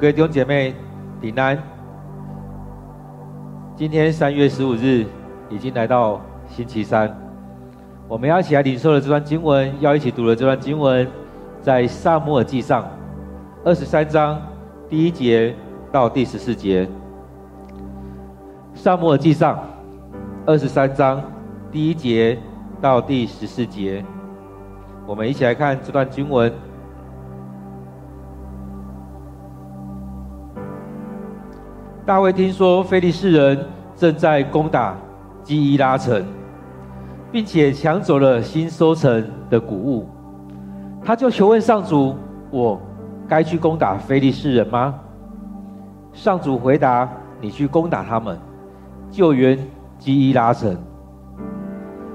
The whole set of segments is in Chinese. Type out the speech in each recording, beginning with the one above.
各位弟兄姐妹平安。今天三月十五日已经来到星期三，我们要一起来领受的这段经文，要一起读的这段经文，在撒母耳记上二十三章第一节到第十四节。撒母耳记上二十三章第一节到第十四节，我们一起来看这段经文。大卫听说非利士人正在攻打基伊拉城，并且抢走了新收成的谷物，他就求问上主：“我该去攻打非利士人吗？”上主回答：“你去攻打他们，救援基伊拉城。”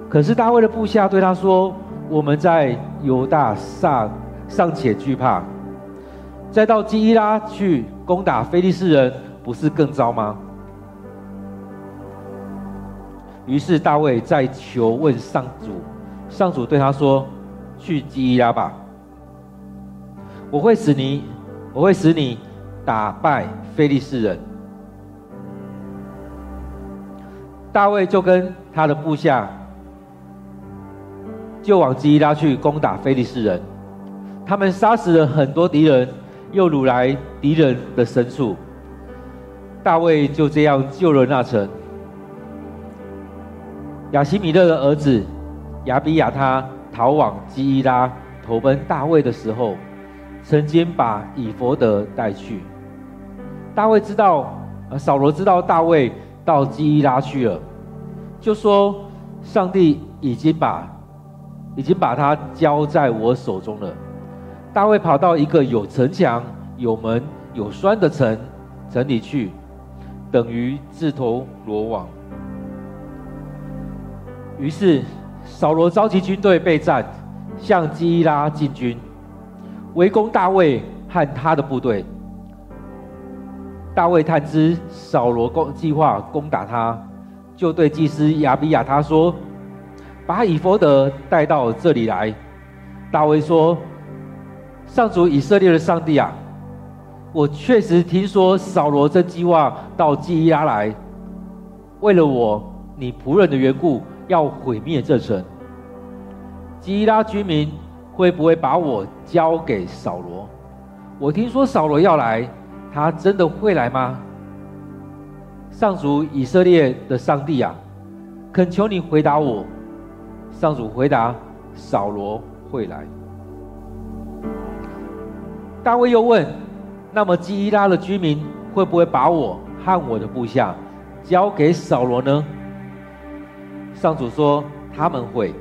可是大卫的部下对他说：“我们在犹大尚尚且惧怕，再到基伊拉去攻打非利士人。”不是更糟吗？于是大卫再求问上主，上主对他说：“去基伊拉吧，我会使你，我会使你打败非利士人。”大卫就跟他的部下就往基伊拉去攻打非利士人，他们杀死了很多敌人，又掳来敌人的牲畜。大卫就这样救了那城。亚希米勒的儿子亚比亚他逃往基伊拉投奔大卫的时候，曾经把以弗得带去。大卫知道，呃，扫罗知道大卫到基伊拉去了，就说：“上帝已经把已经把他交在我手中了。”大卫跑到一个有城墙、有门、有栓的城城里去。等于自投罗网。于是扫罗召集军队备战，向基拉进军，围攻大卫和他的部队。大卫探知扫罗攻计划攻打他，就对祭司亚比亚他说：“把以弗得带到这里来。”大卫说：“上主以色列的上帝啊！”我确实听说扫罗正计划到基伊拉来，为了我你仆人的缘故，要毁灭这城。基伊拉居民会不会把我交给扫罗？我听说扫罗要来，他真的会来吗？上主以色列的上帝啊，恳求你回答我。上主回答：扫罗会来。大卫又问。那么基伊拉的居民会不会把我和我的部下交给扫罗呢？上主说他们会。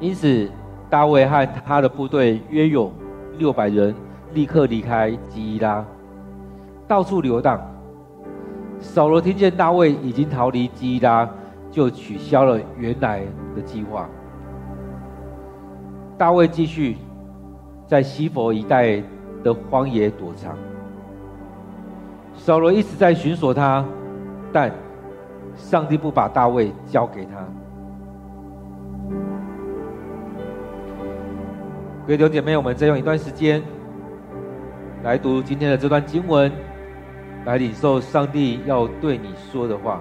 因此大卫和他的部队约有六百人，立刻离开基伊拉，到处游荡。扫罗听见大卫已经逃离基伊拉，就取消了原来的计划。大卫继续在西弗一带的荒野躲藏，扫罗一直在寻索他，但上帝不把大卫交给他。各位弟兄姐妹，我们再用一段时间来读今天的这段经文，来领受上帝要对你说的话。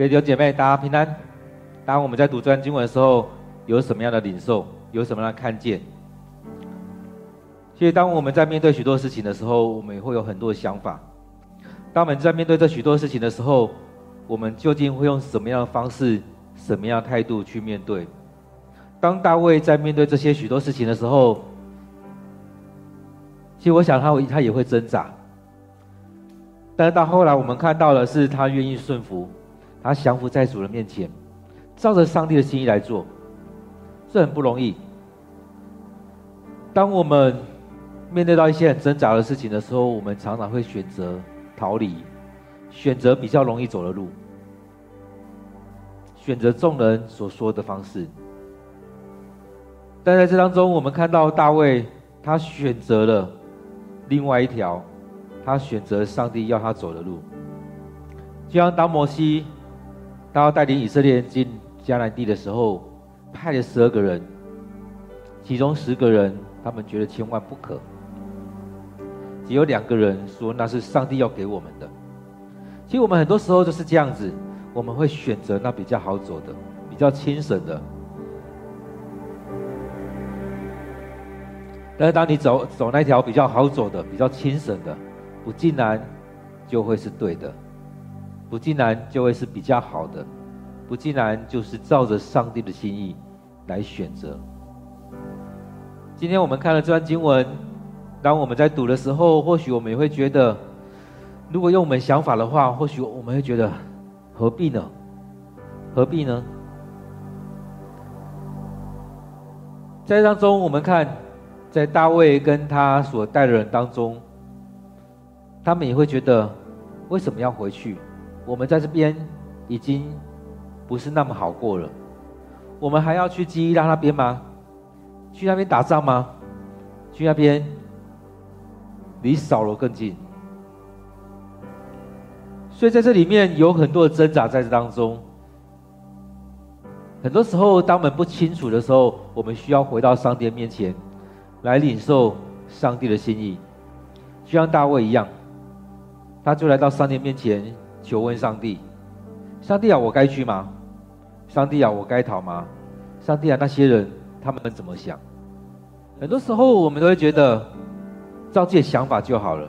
各位弟兄姐妹，大家平安。当我们在读这段经文的时候，有什么样的领受？有什么样的看见？其实，当我们在面对许多事情的时候，我们也会有很多的想法。当我们在面对这许多事情的时候，我们究竟会用什么样的方式、什么样的态度去面对？当大卫在面对这些许多事情的时候，其实我想他他也会挣扎。但是到后来，我们看到的是他愿意顺服，他降服在主的面前，照着上帝的心意来做，这很不容易。当我们面对到一些很挣扎的事情的时候，我们常常会选择。逃离，选择比较容易走的路，选择众人所说的方式。但在这当中，我们看到大卫，他选择了另外一条，他选择上帝要他走的路。就像当摩西，他要带领以色列人进迦南地的时候，派了十二个人，其中十个人，他们觉得千万不可。只有两个人说那是上帝要给我们的。其实我们很多时候就是这样子，我们会选择那比较好走的、比较轻省的。但是当你走走那条比较好走的、比较轻省的，不尽然就会是对的，不竟然就会是比较好的，不竟然就是照着上帝的心意来选择。今天我们看了这段经文。当我们在读的时候，或许我们也会觉得，如果用我们想法的话，或许我们会觉得，何必呢？何必呢？在当中，我们看，在大卫跟他所带的人当中，他们也会觉得，为什么要回去？我们在这边已经不是那么好过了，我们还要去基伊拉那边吗？去那边打仗吗？去那边？离扫罗更近，所以在这里面有很多的挣扎在这当中。很多时候，当我们不清楚的时候，我们需要回到上帝面前，来领受上帝的心意，就像大卫一样，他就来到上帝面前求问上帝：“上帝啊，我该去吗？上帝啊，我该逃吗？上帝啊，那些人他们怎么想？”很多时候，我们都会觉得。照自己的想法就好了。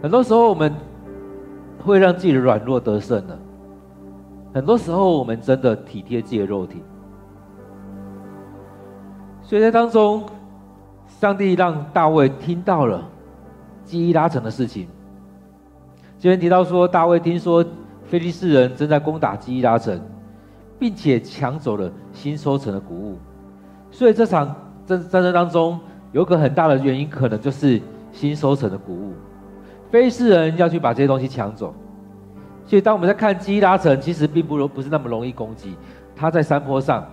很多时候，我们会让自己的软弱得胜的。很多时候，我们真的体贴自己的肉体。所以在当中，上帝让大卫听到了基拉城的事情。这边提到说，大卫听说非利士人正在攻打基伊拉城，并且抢走了新收成的谷物。所以这场战战争当中，有个很大的原因，可能就是新收成的谷物，非利士人要去把这些东西抢走。所以，当我们在看基伊拉城，其实并不容不是那么容易攻击。它在山坡上，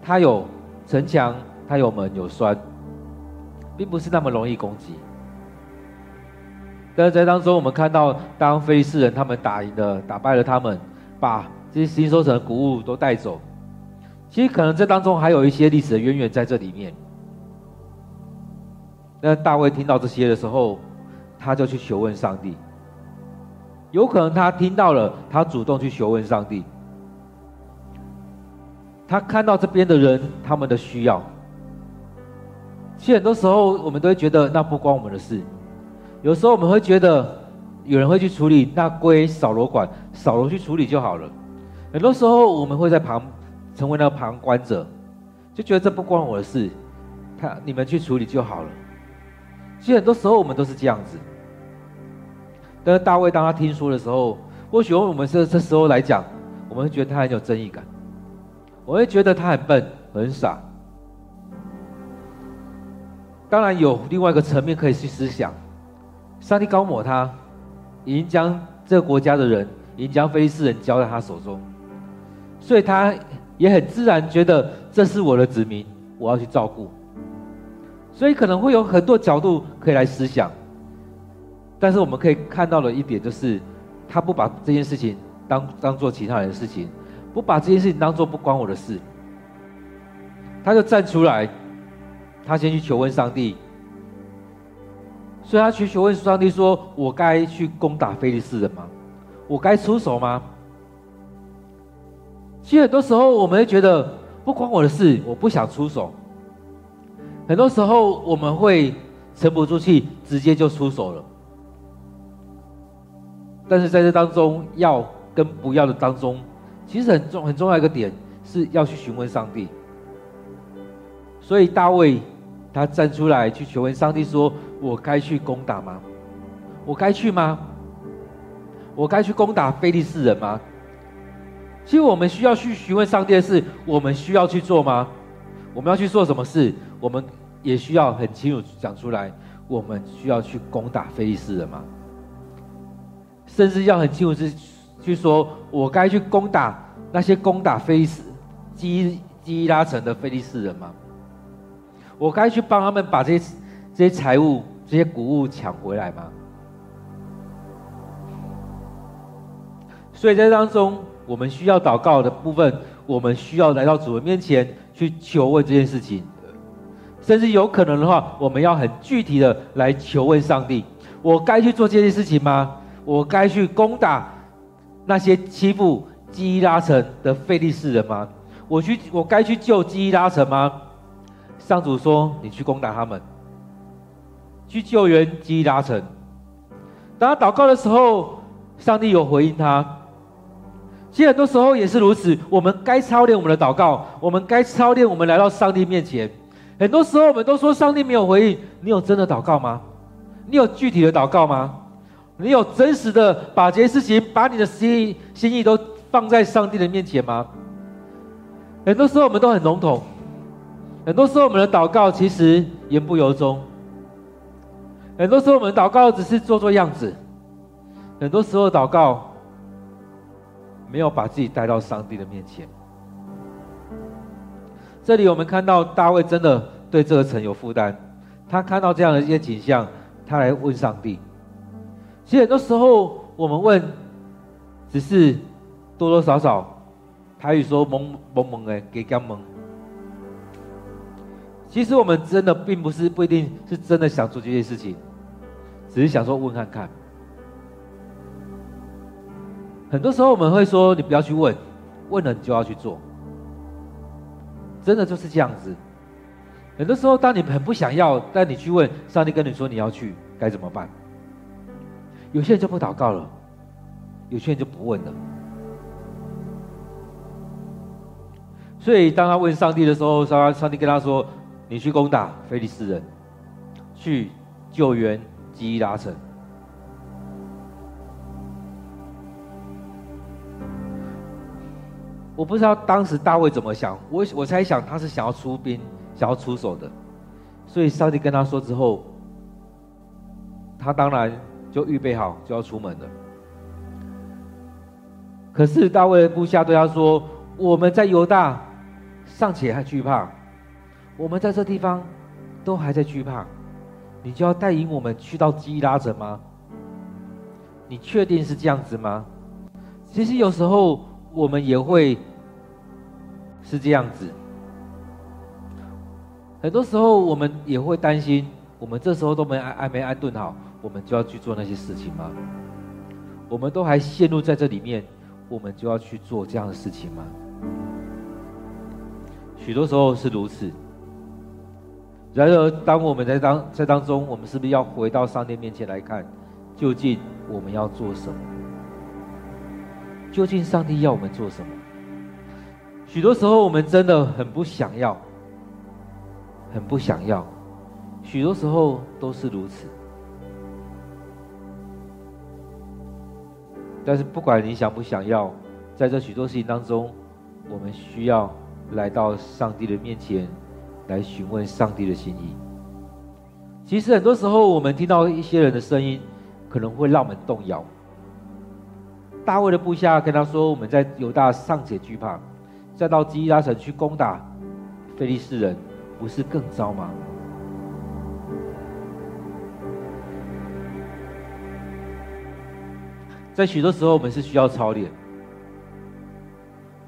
它有城墙，它有门有栓，并不是那么容易攻击。但是在当中，我们看到，当非利士人他们打赢了、打败了他们，把这些新收成的谷物都带走，其实可能这当中还有一些历史的渊源在这里面。那大卫听到这些的时候，他就去求问上帝。有可能他听到了，他主动去求问上帝。他看到这边的人他们的需要。其实很多时候我们都会觉得那不关我们的事。有时候我们会觉得有人会去处理，那归扫罗管，扫罗去处理就好了。很多时候我们会在旁成为那个旁观者，就觉得这不关我的事，他你们去处理就好了。其实很多时候我们都是这样子，但是大卫当他听说的时候，或许我们这这时候来讲，我们会觉得他很有正义感，我会觉得他很笨很傻。当然有另外一个层面可以去思想，上帝膏抹他，已经将这个国家的人，已经将非利士人交在他手中，所以他也很自然觉得这是我的子民，我要去照顾。所以可能会有很多角度可以来思想，但是我们可以看到的一点就是，他不把这件事情当当做其他人的事情，不把这件事情当做不关我的事，他就站出来，他先去求问上帝，所以他去求问上帝说：“我该去攻打非利士人吗？我该出手吗？其实很多时候我们会觉得不关我的事，我不想出手。很多时候我们会沉不住气，直接就出手了。但是在这当中，要跟不要的当中，其实很重很重要一个点是要去询问上帝。所以大卫他站出来去求问上帝说：“我该去攻打吗？我该去吗？我该去攻打非利士人吗？”其实我们需要去询问上帝的事，我们需要去做吗？我们要去做什么事？我们也需要很清楚讲出来，我们需要去攻打非利士人吗？甚至要很清楚是去说，我该去攻打那些攻打非利士基基拉城的非利士人吗？我该去帮他们把这些这些财物、这些谷物抢回来吗？所以在当中，我们需要祷告的部分，我们需要来到主的面前去求问这件事情，甚至有可能的话，我们要很具体的来求问上帝：我该去做这件事情吗？我该去攻打那些欺负基拉城的非利士人吗？我去，我该去救基拉城吗？上主说：“你去攻打他们，去救援基拉城。”当他祷告的时候，上帝有回应他。其实很多时候也是如此，我们该操练我们的祷告，我们该操练我们来到上帝面前。很多时候我们都说上帝没有回应，你有真的祷告吗？你有具体的祷告吗？你有真实的把这些事情，把你的心意心意都放在上帝的面前吗？很多时候我们都很笼统。很多时候，我们的祷告其实言不由衷。很多时候，我们祷告只是做做样子。很多时候，祷告没有把自己带到上帝的面前。这里我们看到大卫真的对这个城有负担，他看到这样的一些景象，他来问上帝。其实很多时候，我们问只是多多少少，台语说蒙蒙蒙的给干蒙。其实我们真的并不是不一定是真的想做这些事情，只是想说问看看。很多时候我们会说：“你不要去问，问了你就要去做。”真的就是这样子。很多时候，当你很不想要，但你去问上帝，跟你说你要去，该怎么办？有些人就不祷告了，有些人就不问了。所以当他问上帝的时候，上上帝跟他说。你去攻打非利士人，去救援基拉城。我不知道当时大卫怎么想，我我猜想他是想要出兵，想要出手的。所以上帝跟他说之后，他当然就预备好就要出门了。可是大卫的部下对他说：“我们在犹大尚且还惧怕。”我们在这地方都还在惧怕，你就要带领我们去到基拉城吗？你确定是这样子吗？其实有时候我们也会是这样子，很多时候我们也会担心，我们这时候都没安安没安顿好，我们就要去做那些事情吗？我们都还陷入在这里面，我们就要去做这样的事情吗？许多时候是如此。然而，当我们在当在当中，我们是不是要回到上帝面前来看，究竟我们要做什么？究竟上帝要我们做什么？许多时候，我们真的很不想要，很不想要。许多时候都是如此。但是，不管你想不想要，在这许多事情当中，我们需要来到上帝的面前。来询问上帝的心意。其实很多时候，我们听到一些人的声音，可能会让我们动摇。大卫的部下跟他说：“我们在犹大尚且惧怕，再到基拉城去攻打非利士人，不是更糟吗？”在许多时候，我们是需要操练；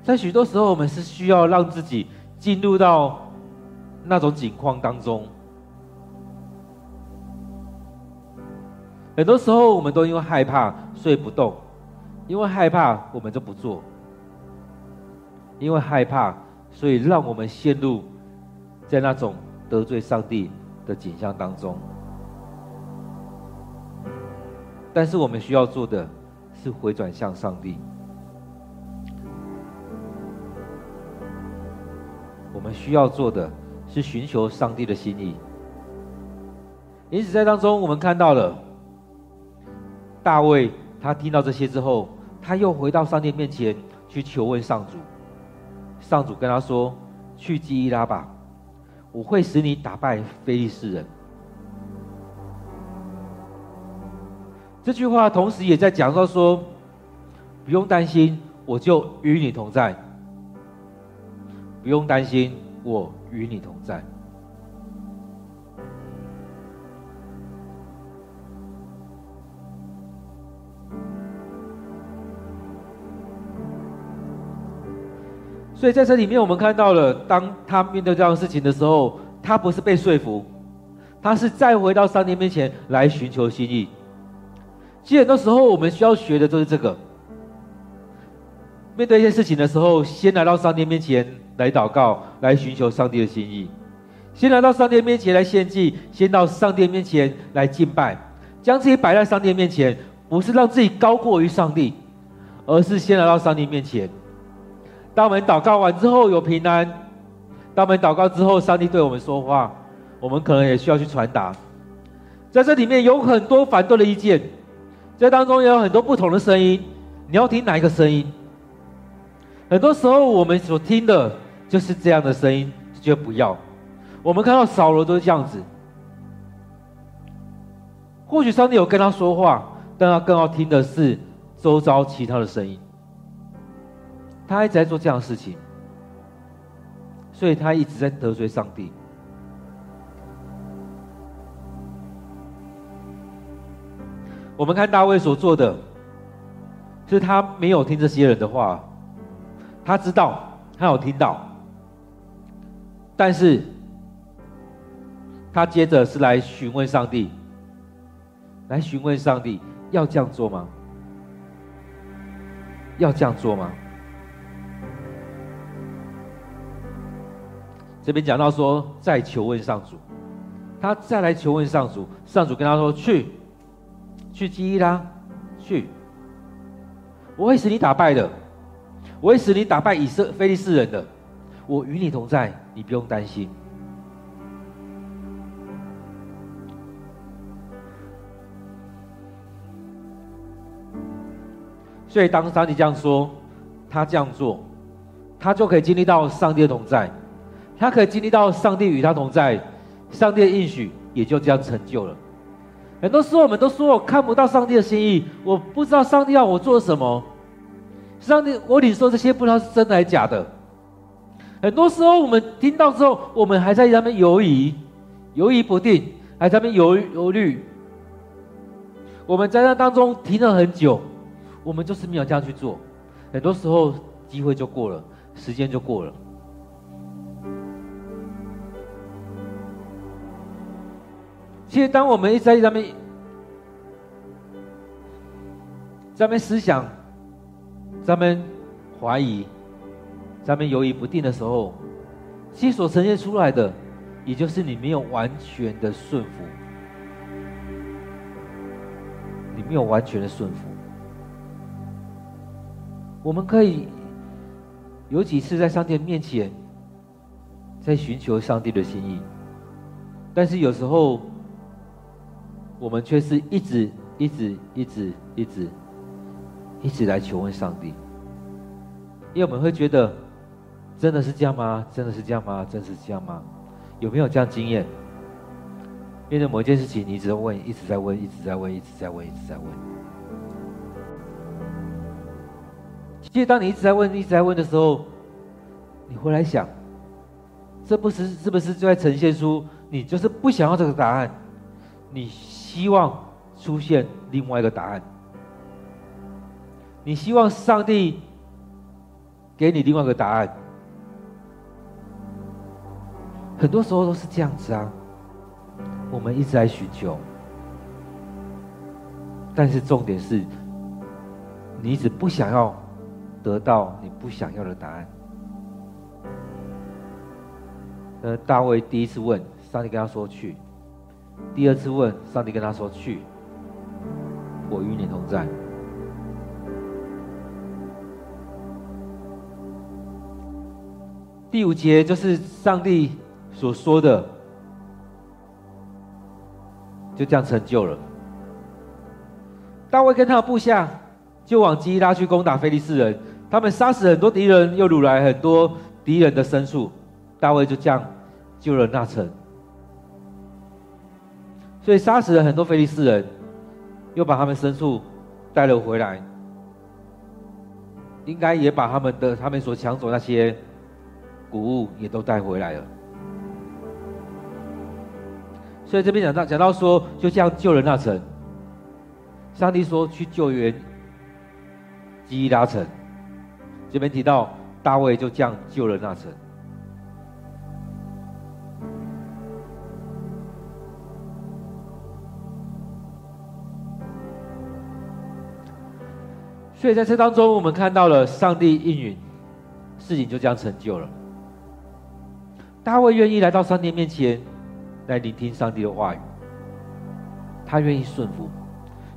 在许多时候，我们是需要让自己进入到。那种境况当中，很多时候我们都因为害怕，所以不动。因为害怕，我们就不做；因为害怕，所以让我们陷入在那种得罪上帝的景象当中。但是我们需要做的是回转向上帝。我们需要做的是寻求上帝的心意。因此，在当中，我们看到了大卫，他听到这些之后，他又回到上帝面前去求问上主。上主跟他说：“去基伊拉吧，我会使你打败非利士人。”这句话同时也在讲到说：“不用担心，我就与你同在。不用担心，我与你同在。”所以在这里面，我们看到了，当他面对这样事情的时候，他不是被说服，他是再回到上帝面前来寻求心意。其实很多时候，我们需要学的就是这个：面对一些事情的时候，先来到上帝面前来祷告，来寻求上帝的心意；先来到上帝面前来献祭，先到上帝面前来敬拜，将自己摆在上帝面前，不是让自己高过于上帝，而是先来到上帝面前。当我们祷告完之后有平安，当我们祷告之后，上帝对我们说话，我们可能也需要去传达。在这里面有很多反对的意见，在当中也有很多不同的声音，你要听哪一个声音？很多时候我们所听的就是这样的声音，就不要。我们看到扫罗都是这样子，或许上帝有跟他说话，但他更要听的是周遭其他的声音。他一直在做这样的事情，所以他一直在得罪上帝。我们看大卫所做的，是他没有听这些人的话，他知道他有听到，但是他接着是来询问上帝，来询问上帝要这样做吗？要这样做吗？这边讲到说，再求问上主，他再来求问上主，上主跟他说：“去，去基伊拉，去，我会使你打败的，我会使你打败以色非利士人的，我与你同在，你不用担心。”所以当上帝这样说，他这样做，他就可以经历到上帝的同在。他可以经历到上帝与他同在，上帝的应许也就这样成就了。很多时候我们都说我看不到上帝的心意，我不知道上帝要我做什么。上帝，我你说这些不知道是真的还是假的。很多时候我们听到之后，我们还在那边犹疑、犹疑不定，还在那边犹犹豫。我们在那当中停了很久，我们就是没有这样去做。很多时候机会就过了，时间就过了。其实，当我们一直在上面、上面思想、咱们怀疑、咱们犹豫不定的时候，其所呈现出来的，也就是你没有完全的顺服，你没有完全的顺服。我们可以有几次在上帝面前，在寻求上帝的心意，但是有时候。我们却是、一直、一直、一直、一直一直来求问上帝，因为我们会觉得，真的是这样吗？真的是这样吗？真的是这样吗？有没有这样经验？面对某一件事情，你一直问，一直在问，一直在问，一直在问，一直在问。其实，当你一直在问、一直在问的时候，你回来想，这不是是不是就在呈现出你就是不想要这个答案？你。希望出现另外一个答案，你希望上帝给你另外一个答案。很多时候都是这样子啊，我们一直在寻求，但是重点是，你一直不想要得到你不想要的答案。呃，大卫第一次问，上帝跟他说去；第二次问，上帝跟他说去，我与你同在。第五节就是上帝所说的，就这样成就了。大卫跟他的部下就往基拉去攻打非利士人，他们杀死很多敌人，又掳来很多敌人的牲畜。大卫就这样救了那城，所以杀死了很多非利士人，又把他们牲畜带了回来，应该也把他们的他们所抢走那些谷物也都带回来了。所以这边讲到讲到说，就这样救了那城。上帝说去救援基伊拉城，这边提到大卫就这样救了那城。所以在这当中，我们看到了上帝应允，事情就这样成就了。大卫愿意来到上帝面前，来聆听上帝的话语，他愿意顺服。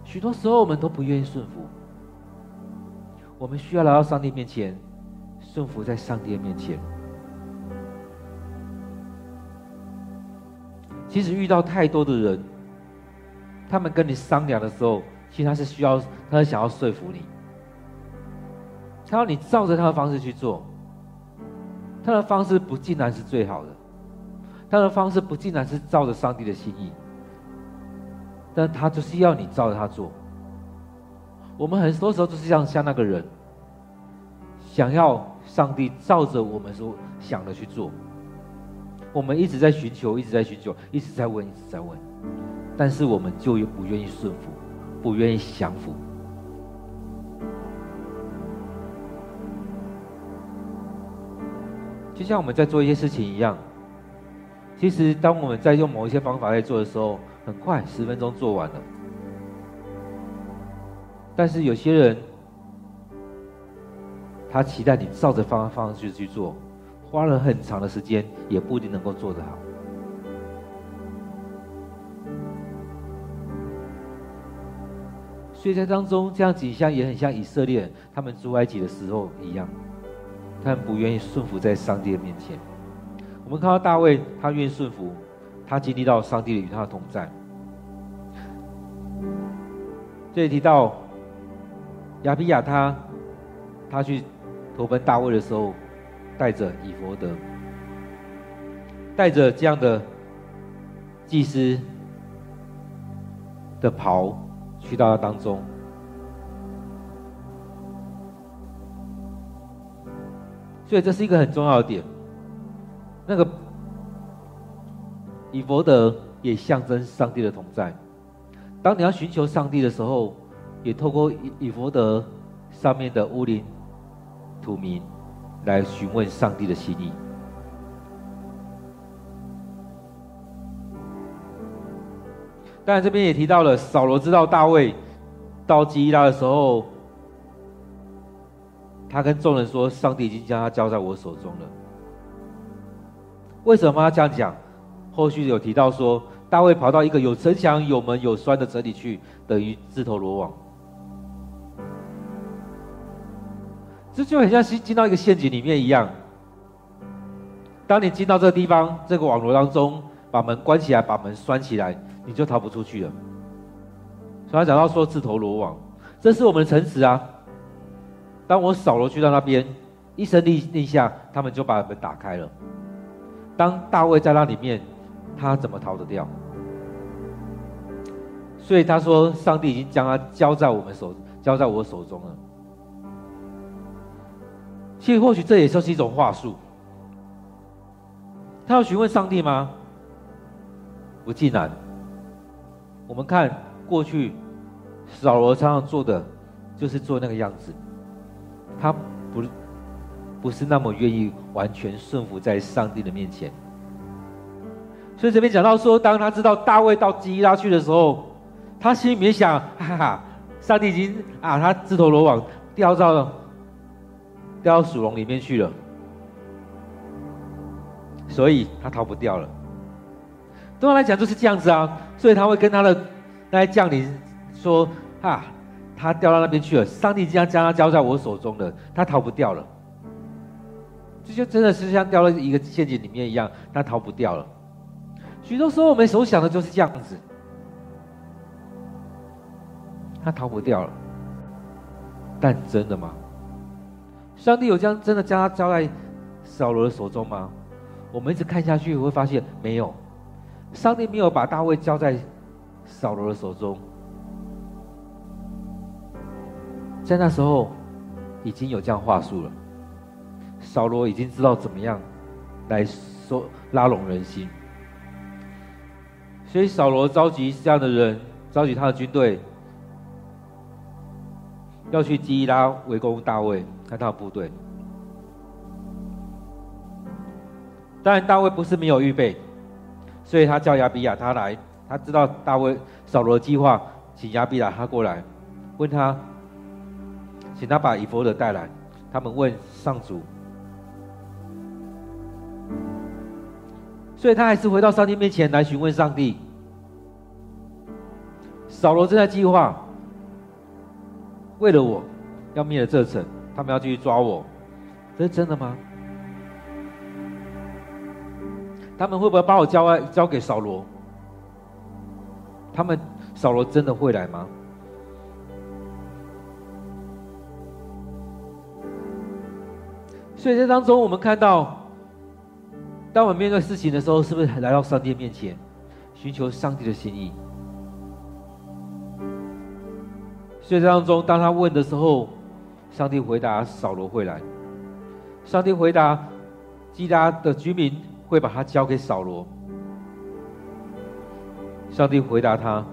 许多时候，我们都不愿意顺服。我们需要来到上帝面前，顺服在上帝的面前。其实遇到太多的人，他们跟你商量的时候，其实他是需要，他是想要说服你。他要你照着他的方式去做，他的方式不尽然是最好的，他的方式不尽然是照着上帝的心意，但他就是要你照着他做。我们很多时候就是像像那个人，想要上帝照着我们所想的去做，我们一直在寻求，一直在寻求，一直在问，一直在问，但是我们就不愿意顺服，不愿意降服。就像我们在做一些事情一样，其实当我们在用某一些方法在做的时候，很快十分钟做完了。但是有些人，他期待你照着方方式去做，花了很长的时间，也不一定能够做得好。所以在当中，这样景象也很像以色列他们出埃及的时候一样。他们不愿意顺服在上帝的面前。我们看到大卫，他愿意顺服，他经历到上帝与他的同在。这里提到亚比亚他，他去投奔大卫的时候，带着以弗得，带着这样的祭司的袍去到他当中。所以这是一个很重要的点。那个以弗得也象征上帝的同在。当你要寻求上帝的时候，也透过以以弗得上面的乌灵土民来询问上帝的心意。当然，这边也提到了扫罗知道大卫到基伊拉的时候。他跟众人说：“上帝已经将他交在我手中了。”为什么他这样讲？后续有提到说，大卫跑到一个有城墙、有门、有栓的城里去，等于自投罗网。这就很像进进到一个陷阱里面一样。当你进到这个地方、这个网络当中，把门关起来，把门栓起来，你就逃不出去了。所以他讲到说自投罗网，这是我们的城池啊。当我扫罗去到那边，一声令令下，他们就把门打开了。当大卫在那里面，他怎么逃得掉？所以他说：“上帝已经将他交在我们手，交在我手中了。”其实或许这也就是一种话术。他要询问上帝吗？不尽然。我们看过去，扫罗常常做的就是做那个样子。他不不是那么愿意完全顺服在上帝的面前，所以这边讲到说，当他知道大卫到基拉去的时候，他心里面想：哈哈，上帝已经啊，他自投罗网，掉到掉到鼠笼里面去了，所以他逃不掉了。对他来讲就是这样子啊，所以他会跟他的那些将领说：“啊，他掉到那边去了，上帝将将他交在我手中的，他逃不掉了。”这就真的是像掉到一个陷阱里面一样，他逃不掉了。许多时候我们所想的就是这样子，他逃不掉了。但真的吗？上帝有将真的将他交在扫罗的手中吗？我们一直看下去会发现没有，上帝没有把大卫交在扫罗的手中。在那时候已经有这样话术了，扫罗已经知道怎么样来说拉拢人心，所以扫罗召集这样的人，召集他的军队。要去基拉围攻大卫和他的部队。当然，大卫不是没有预备，所以他叫亚比亚他来。他知道大卫扫罗的计划，请亚比亚他过来，问他，请他把以弗得带来。他们问上主，所以他还是回到上帝面前来询问上帝。扫罗正在计划。为了我，要灭了这城，他们要继续抓我，这是真的吗？他们会不会把我交交给扫罗？他们扫罗真的会来吗？所以在当中，我们看到，当我们面对事情的时候，是不是来到上帝面前，寻求上帝的心意？所以在当中，当他问的时候，上帝回答扫罗会来。上帝回答基拉的居民会把他交给扫罗。上帝回答他。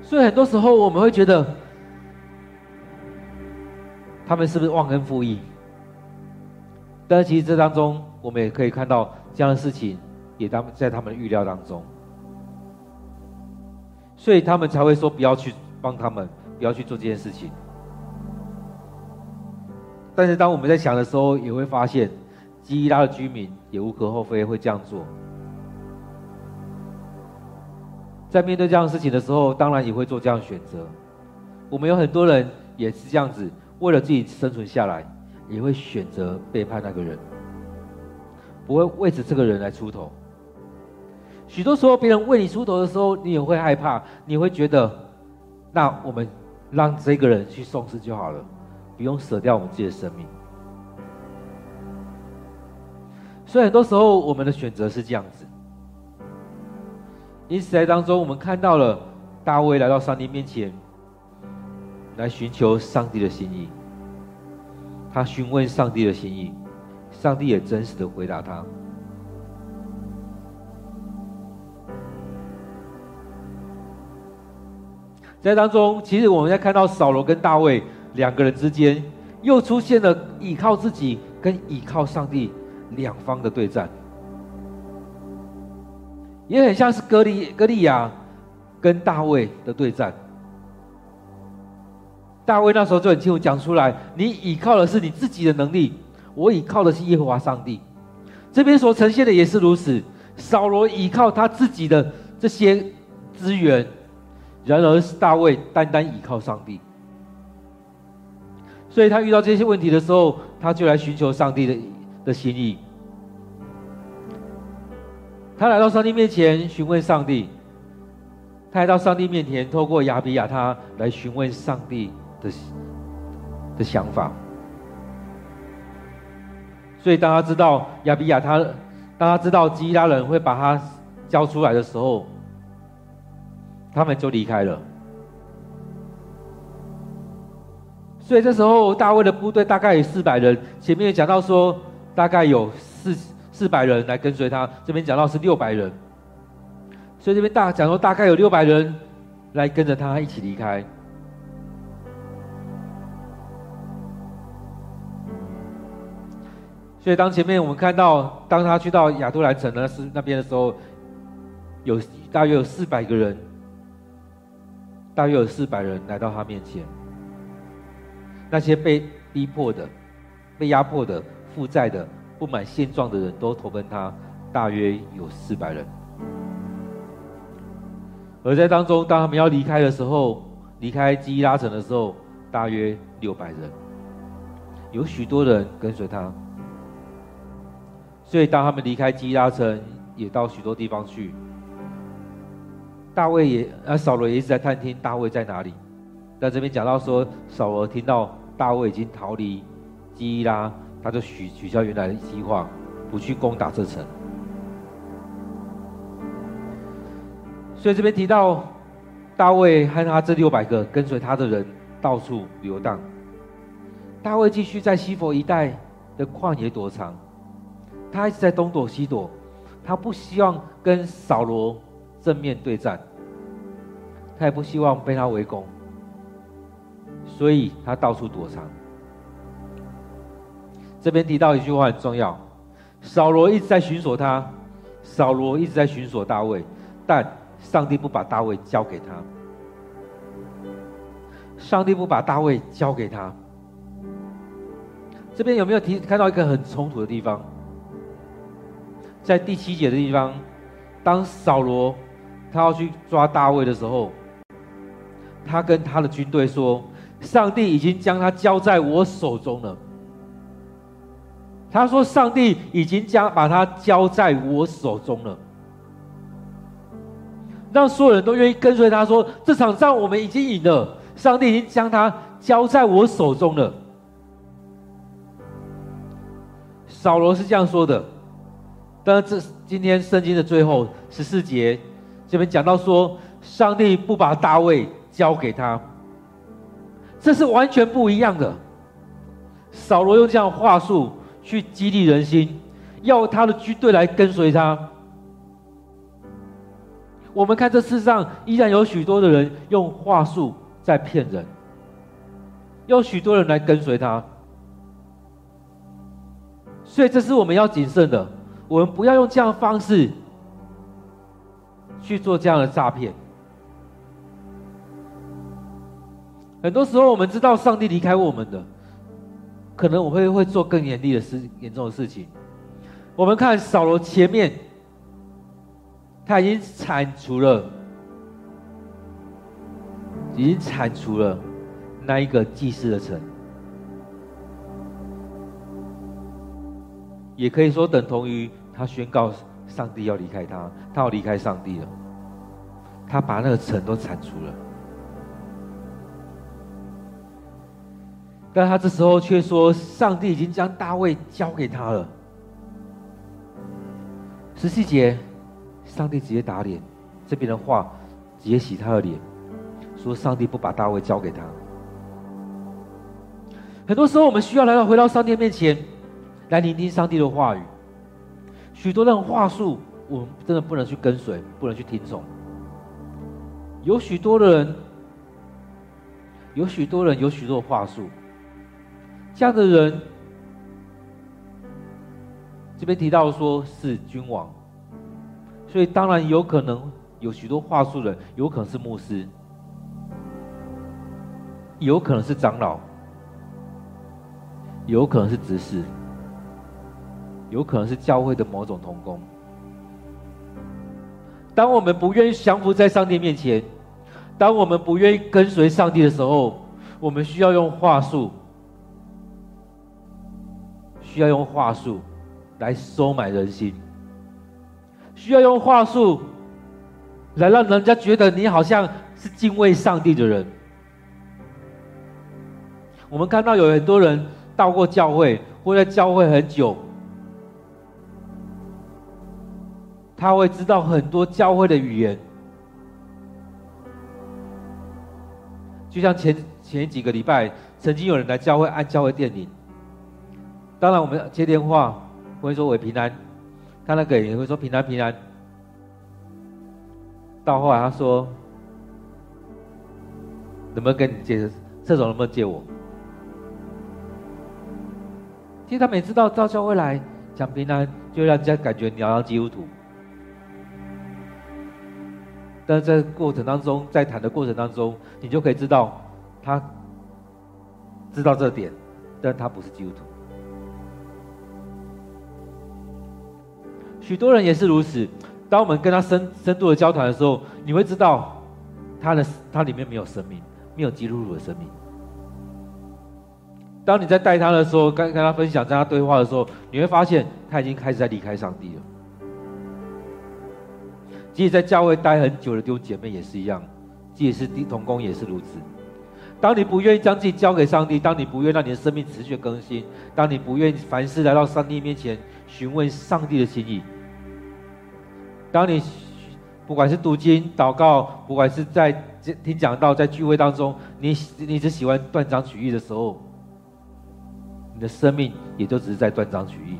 所以很多时候我们会觉得，他们是不是忘恩负义？但是其实这当中，我们也可以看到这样的事情，也当在他们的预料当中。所以他们才会说不要去帮他们，不要去做这件事情。但是当我们在想的时候，也会发现，基拉的居民也无可厚非会这样做。在面对这样的事情的时候，当然也会做这样的选择。我们有很多人也是这样子，为了自己生存下来，也会选择背叛那个人，不会为着这个人来出头。许多时候，别人为你出头的时候，你也会害怕，你会觉得，那我们让这个人去送死就好了，不用舍掉我们自己的生命。所以很多时候，我们的选择是这样子。因此，在当中，我们看到了大卫来到上帝面前，来寻求上帝的心意。他询问上帝的心意，上帝也真实的回答他。在当中，其实我们在看到扫罗跟大卫两个人之间，又出现了倚靠自己跟倚靠上帝两方的对战，也很像是歌利歌利亚跟大卫的对战。大卫那时候就很清楚讲出来：你倚靠的是你自己的能力，我倚靠的是耶和华上帝。这边所呈现的也是如此，扫罗倚靠他自己的这些资源。然而，是大卫单单倚靠上帝，所以他遇到这些问题的时候，他就来寻求上帝的的心意。他来到上帝面前询问上帝，他来到上帝面前，透过亚比亚他来询问上帝的的想法。所以，当他知道亚比亚他，当他知道基拉人会把他交出来的时候，他们就离开了，所以这时候大卫的部队大概有四百人。前面讲到说，大概有四四百人来跟随他，这边讲到是六百人，所以这边大讲说大概有六百人来跟着他一起离开。所以当前面我们看到，当他去到亚杜兰城呢是那边的时候，有大约有四百个人。大约有四百人来到他面前。那些被逼迫的、被压迫的、负债的、不满现状的人都投奔他，大约有四百人。而在当中，当他们要离开的时候，离开基伊拉城的时候，大约六百人，有许多人跟随他。所以当他们离开基拉城，也到许多地方去。大卫也啊，扫罗也一直在探听大卫在哪里。在这边讲到说，扫罗听到。大卫已经逃离基拉，他就取取消原来的计划，不去攻打这城。所以这边提到大卫和他这六百个跟随他的人到处游荡。大卫继续在西弗一带的旷野躲藏，他一直在东躲西躲，他不希望跟扫罗正面对战，他也不希望被他围攻。所以他到处躲藏。这边提到一句话很重要：扫罗一直在寻索他，扫罗一直在寻索大卫，但上帝不把大卫交给他。上帝不把大卫交给他。这边有没有提看到一个很冲突的地方？在第七节的地方，当扫罗他要去抓大卫的时候，他跟他的军队说。上帝已经将他交在我手中了。他说：“上帝已经将把他交在我手中了，让所有人都愿意跟随他。说这场仗我们已经赢了，上帝已经将他交在我手中了。”扫罗是这样说的。但是这今天圣经的最后十四节这边讲到说，上帝不把大卫交给他。这是完全不一样的。扫罗用这样的话术去激励人心，要他的军队来跟随他。我们看这世上依然有许多的人用话术在骗人，有许多人来跟随他。所以这是我们要谨慎的，我们不要用这样的方式去做这样的诈骗。很多时候，我们知道上帝离开我们的，可能我会会做更严厉的事、严重的事情。我们看扫罗前面，他已经铲除了，已经铲除了那一个祭司的城，也可以说等同于他宣告上帝要离开他，他要离开上帝了，他把那个城都铲除了。但他这时候却说：“上帝已经将大卫交给他了。”十七节，上帝直接打脸，这边的话直接洗他的脸，说：“上帝不把大卫交给他。”很多时候，我们需要来到回到上帝面前，来聆听上帝的话语。许多那种话术，我们真的不能去跟随，不能去听从。有许多的人，有许多人，有许多的话术。这样的人，这边提到说是君王，所以当然有可能有许多话术人，有可能是牧师，有可能是长老，有可能是执事，有可能是教会的某种同工。当我们不愿意降服在上帝面前，当我们不愿意跟随上帝的时候，我们需要用话术。需要用话术来收买人心，需要用话术来让人家觉得你好像是敬畏上帝的人。我们看到有很多人到过教会，或在教会很久，他会知道很多教会的语言，就像前前几个礼拜，曾经有人来教会按教会电铃。当然，我们接电话会说“我平安”，他那个也会说“平安平安”。到后来他说：“能不能跟你借厕所？能不能借我？”其实他每次到到教会来讲平安，就让人家感觉你好像基督徒。但在过程当中，在谈的过程当中，你就可以知道他知道这点，但他不是基督徒。许多人也是如此。当我们跟他深深度的交谈的时候，你会知道他的他里面没有生命，没有基督徒的生命。当你在带他的时候，跟跟他分享，跟他对话的时候，你会发现他已经开始在离开上帝了。即使在教会待很久的弟兄姐妹也是一样，即使是同工也是如此。当你不愿意将自己交给上帝，当你不愿让你的生命持续更新，当你不愿意凡事来到上帝面前询问上帝的心意。当你不管是读经、祷告，不管是在听讲道、在聚会当中，你你只喜欢断章取义的时候，你的生命也就只是在断章取义，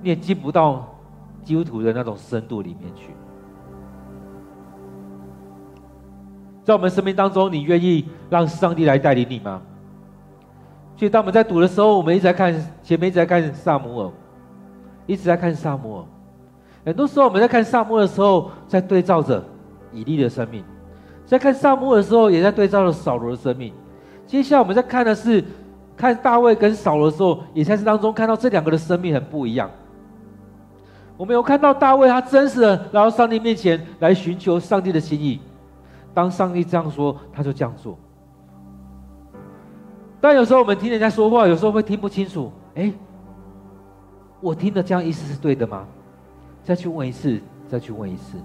你也进不到基督徒的那种深度里面去。在我们生命当中，你愿意让上帝来带领你吗？所以当我们在读的时候，我们一直在看前面，一直在看撒母耳，一直在看撒母耳。很多时候我们在看撒母耳的时候，在对照着以利的生命；在看撒母耳的时候，也在对照着扫罗的生命。接下来我们在看的是看大卫跟扫罗的时候，也在这当中看到这两个的生命很不一样。我们有看到大卫他真实的来到上帝面前来寻求上帝的心意，当上帝这样说，他就这样做。但有时候我们听人家说话，有时候会听不清楚。哎，我听的这样意思是对的吗？再去问一次，再去问一次，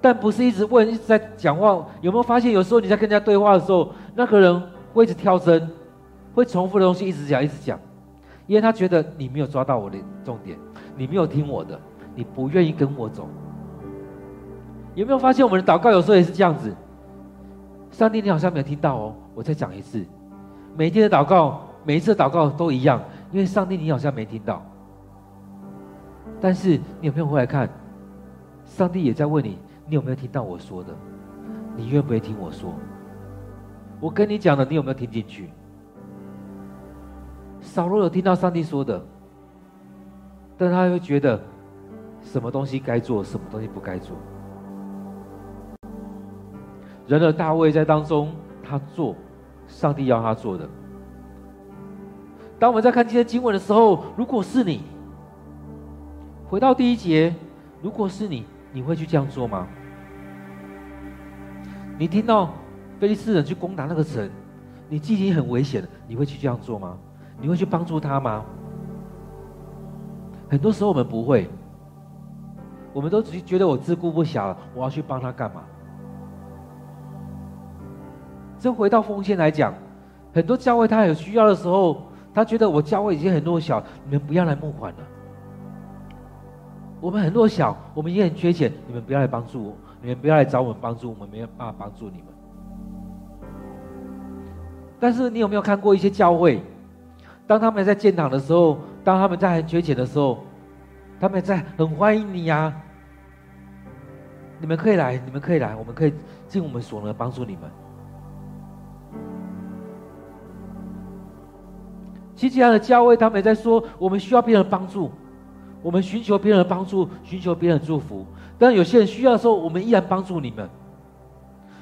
但不是一直问，一直在讲话。有没有发现，有时候你在跟人家对话的时候，那个人会一直跳针，会重复的东西一直讲，一直讲，因为他觉得你没有抓到我的重点，你没有听我的，你不愿意跟我走。有没有发现，我们的祷告有时候也是这样子？上帝，你好像没有听到哦，我再讲一次。每一天的祷告，每一次的祷告都一样，因为上帝，你好像没听到。但是你有没有回来看？上帝也在问你，你有没有听到我说的？你愿不愿意听我说？我跟你讲的，你有没有听进去？扫罗有听到上帝说的，但他会觉得什么东西该做，什么东西不该做。然而大卫在当中，他做上帝要他做的。当我们在看这些经文的时候，如果是你。回到第一节，如果是你，你会去这样做吗？你听到非利士人去攻打那个城，你既然很危险，你会去这样做吗？你会去帮助他吗？很多时候我们不会，我们都只觉得我自顾不暇了，我要去帮他干嘛？这回到奉献来讲，很多教会他有需要的时候，他觉得我教会已经很弱小，你们不要来募款了。我们很弱小，我们也很缺钱，你们不要来帮助我，你们不要来找我们帮助，我们没有办法帮助你们。但是你有没有看过一些教会，当他们在建堂的时候，当他们在很缺钱的时候，他们在很欢迎你呀、啊，你们可以来，你们可以来，我们可以尽我们所能帮助你们。其他的教会，他们也在说，我们需要别人的帮助。我们寻求别人的帮助，寻求别人的祝福。但有些人需要的时候，我们依然帮助你们。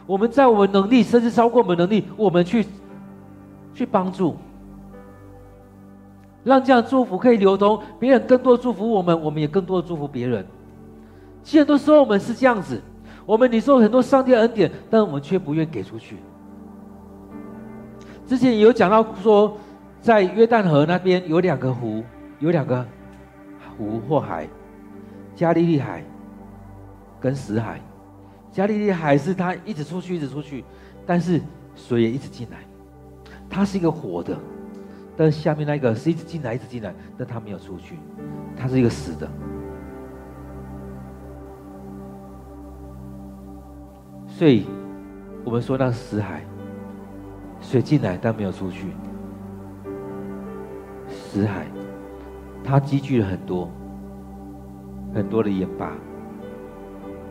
我们在我们能力，甚至超过我们能力，我们去去帮助，让这样祝福可以流通，别人更多祝福我们，我们也更多的祝福别人。其实很多时候我们是这样子，我们你说很多上帝恩典，但我们却不愿给出去。之前也有讲到说，在约旦河那边有两个湖，有两个。湖或海，加利利海跟死海。加利利海是它一直出去，一直出去，但是水也一直进来。它是一个活的，但下面那个是一直进来，一直进来，但它没有出去，它是一个死的。所以，我们说那是死海，水进来但没有出去，死海。他积聚了很多很多的盐巴，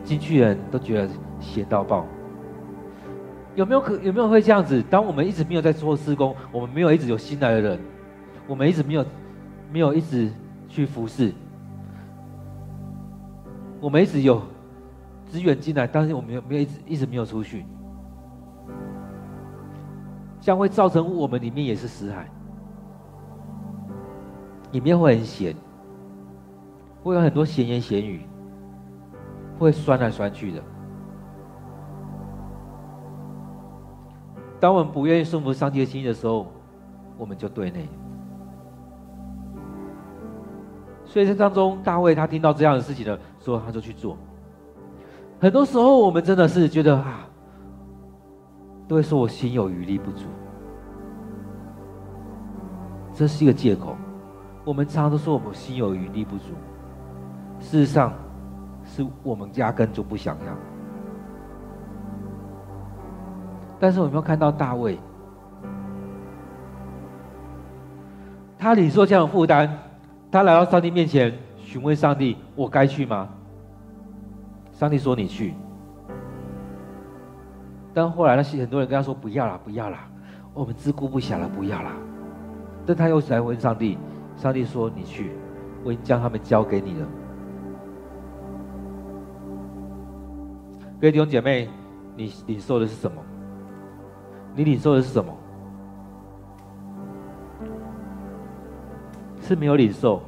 进去人都觉得咸到爆。有没有可有没有会这样子？当我们一直没有在做施工，我们没有一直有新来的人，我们一直没有没有一直去服侍，我们一直有资源进来，但是我们没有没有一直一直没有出去，将会造成我们里面也是死海，里面会很咸，会有很多闲言闲语，会酸来酸去的。当我们不愿意顺服上帝的心意的时候，我们就对内。所以这当中，大卫他听到这样的事情呢，说他就去做。很多时候，我们真的是觉得啊，都会说我心有余力不足，这是一个借口。我们常常都说我们心有余力不足，事实上，是我们压根就不想要。但是我们有没有看到大卫，他领受这样的负担，他来到上帝面前询问上帝：“我该去吗？”上帝说：“你去。”但后来那些很多人跟他说：“不要啦，不要啦，我们自顾不暇了，不要啦。”但他又来问上帝，上帝说：“你去，我已经将他们交给你了。”各位弟兄姐妹，你领受的是什么？你领受的是什么？是没有领受，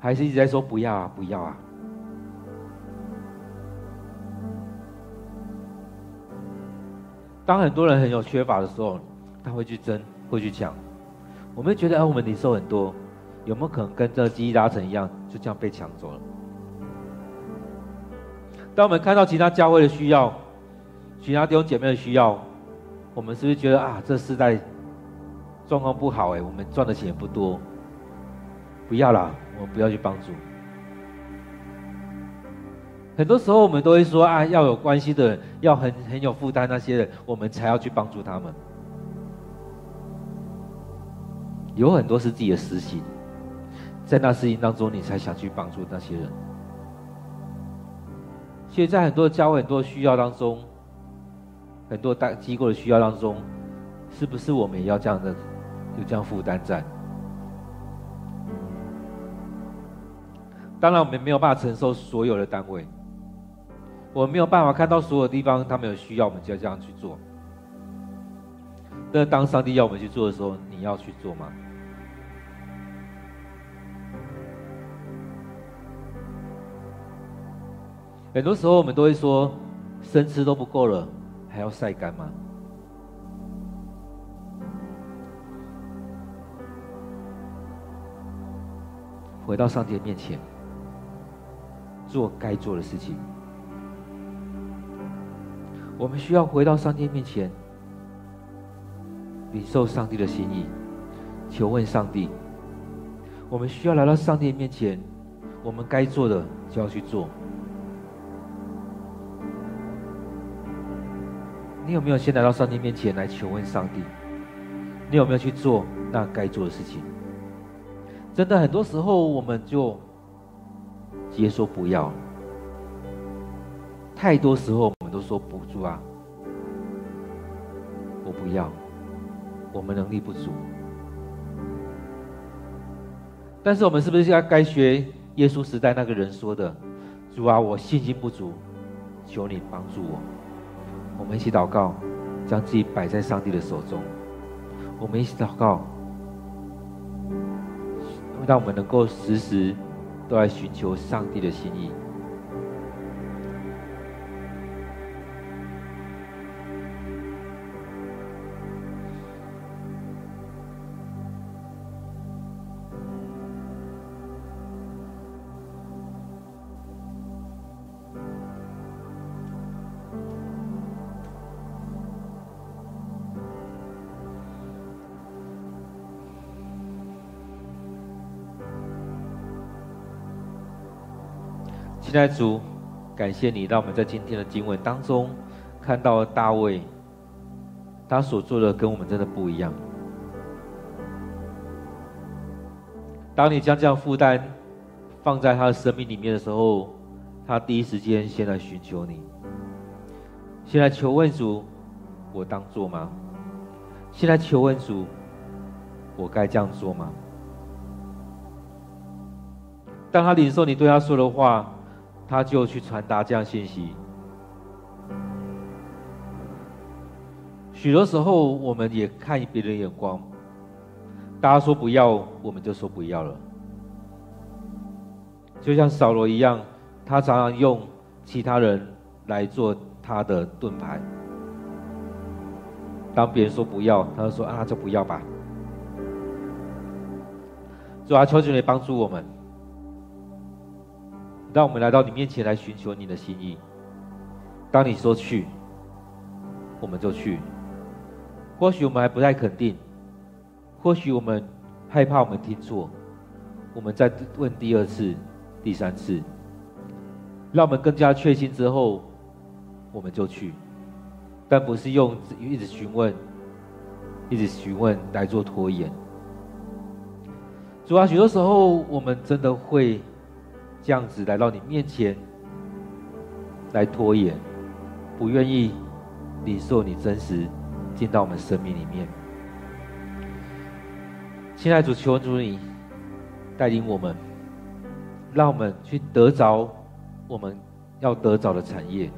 还是一直在说不要啊，不要啊？当很多人很有缺乏的时候，他会去争，会去抢。我们觉得，啊，我们领受很多，有没有可能跟这基伊拉城一样，就这样被抢走了？当我们看到其他教会的需要，其他弟兄姐妹的需要，我们是不是觉得啊，这世代状况不好哎，我们赚的钱也不多，不要啦，我们不要去帮助。很多时候，我们都会说啊，要有关系的人，要很很有负担那些人，我们才要去帮助他们。有很多是自己的私心，在那事情当中，你才想去帮助那些人。其实，在很多教会、很多需要当中，很多大机构的需要当中，是不是我们也要这样的有这样负担在？当然，我们没有办法承受所有的单位。我们没有办法看到所有地方，他们有需要，我们就要这样去做。那当上帝要我们去做的时候，你要去做吗？很多时候我们都会说，生吃都不够了，还要晒干吗？回到上帝的面前，做该做的事情。我们需要回到上帝面前，领受上帝的心意，求问上帝。我们需要来到上帝面前，我们该做的就要去做。你有没有先来到上帝面前来求问上帝？你有没有去做那该做的事情？真的，很多时候我们就直接说不要。太多时候，我们都说不住啊，我不要，我们能力不足。但是我们是不是要该学耶稣时代那个人说的：“主啊，我信心不足，求你帮助我。”我们一起祷告，将自己摆在上帝的手中。我们一起祷告，让我们能够时时都来寻求上帝的心意。亲爱的主，感谢你让我们在今天的经文当中看到大卫，他所做的跟我们真的不一样。当你将这样负担放在他的生命里面的时候，他第一时间先来寻求你，先来求问主：我当做吗？先来求问主：我该这样做吗？当他领受你对他说的话。他就去传达这样信息。许多时候我们也看别人眼光，大家说不要，我们就说不要了。就像扫罗一样，他常常用其他人来做他的盾牌。当别人说不要，他就说啊，就不要吧。主啊，求主来帮助我们。让我们来到你面前来寻求你的心意。当你说去，我们就去。或许我们还不太肯定，或许我们害怕我们听错，我们再问第二次、第三次，让我们更加确信之后，我们就去。但不是用一直询问、一直询问来做拖延。主啊，许多时候我们真的会这样子来到你面前来拖延，不愿意领受你真实进到我们生命里面。亲爱主，求主你带领我们，让我们去得着我们要得着的产业。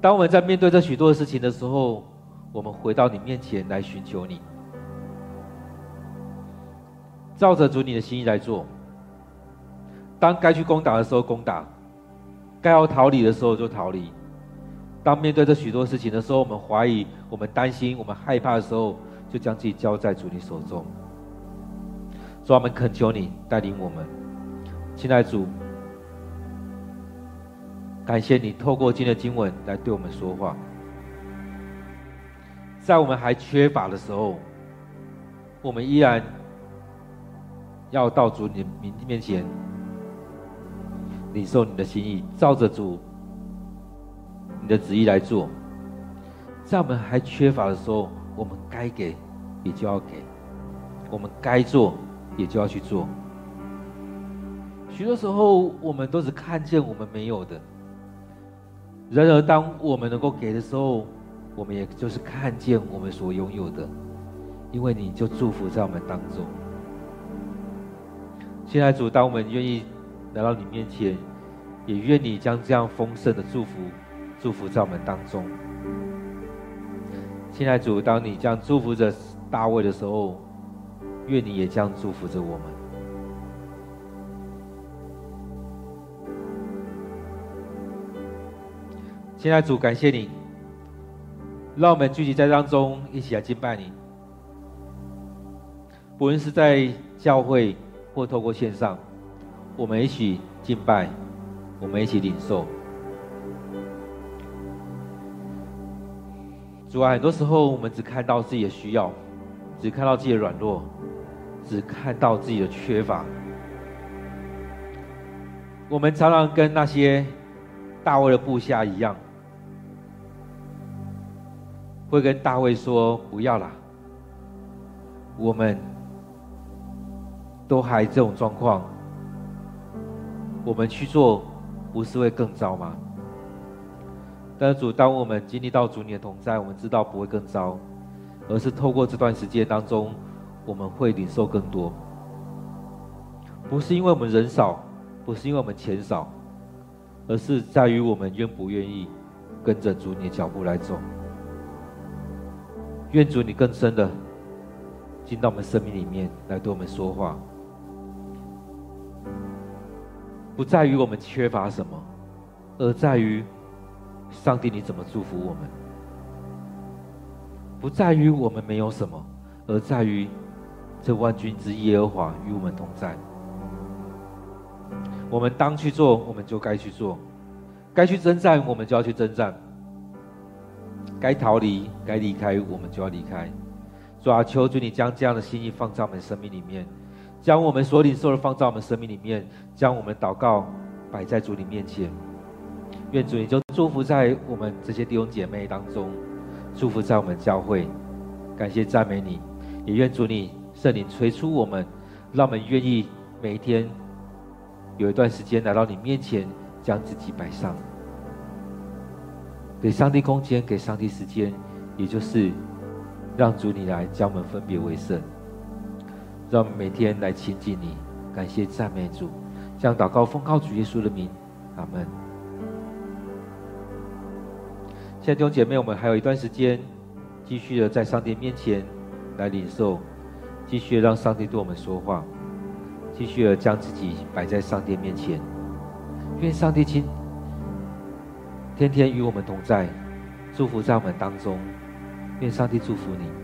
当我们在面对这许多的事情的时候，我们回到你面前来寻求你，照着主你的心意来做。当该去攻打的时候攻打，该要逃离的时候就逃离。当面对这许多事情的时候，我们怀疑、我们担心、我们害怕的时候，就将自己交在主你手中。主，我们恳求你带领我们，亲爱主。感谢你透过今天的经文来对我们说话，在我们还缺乏的时候，我们依然要到主你面面前领受你的心意，照着主你的旨意来做。在我们还缺乏的时候，我们该给也就要给，我们该做也就要去做。许多时候，我们都只看见我们没有的。然而，当我们能够给的时候，我们也就是看见我们所拥有的，因为你就祝福在我们当中。现在主，当我们愿意来到你面前，也愿你将这样丰盛的祝福祝福在我们当中。现在主，当你这样祝福着大卫的时候，愿你也这样祝福着我们。现在主，感谢你，让我们聚集在当中，一起来敬拜你。不论是在教会或透过线上，我们一起敬拜，我们一起领受。主啊，很多时候我们只看到自己的需要，只看到自己的软弱，只看到自己的缺乏。我们常常跟那些大卫的部下一样。会跟大卫说：“不要啦，我们都还这种状况，我们去做不是会更糟吗？”但是主，当我们经历到主你的同在，我们知道不会更糟，而是透过这段时间当中，我们会领受更多。不是因为我们人少，不是因为我们钱少，而是在于我们愿不愿意跟着主你的脚步来走。愿主你更深的进到我们生命里面来对我们说话，不在于我们缺乏什么，而在于上帝你怎么祝福我们；不在于我们没有什么，而在于这万军之耶和华与我们同在。我们当去做，我们就该去做；该去征战，我们就要去征战。该逃离、该离开，我们就要离开。主啊，求主你将这样的心意放在我们生命里面，将我们所领受的放在我们生命里面，将我们祷告摆在主你面前。愿主你就祝福在我们这些弟兄姐妹当中，祝福在我们教会。感谢赞美你，也愿主你圣灵催促我们，让我们愿意每一天有一段时间来到你面前，将自己摆上。给上帝空间，给上帝时间，也就是让主你来将我们分别为圣，让我们每天来亲近你，感谢赞美主，将祷告奉告主耶稣的名，阿门。现在弟兄姐妹，我们还有一段时间继续的在上帝面前来领受，继续的让上帝对我们说话，继续的将自己摆在上帝面前。愿上帝亲天天与我们同在，祝福在我们当中。愿上帝祝福你。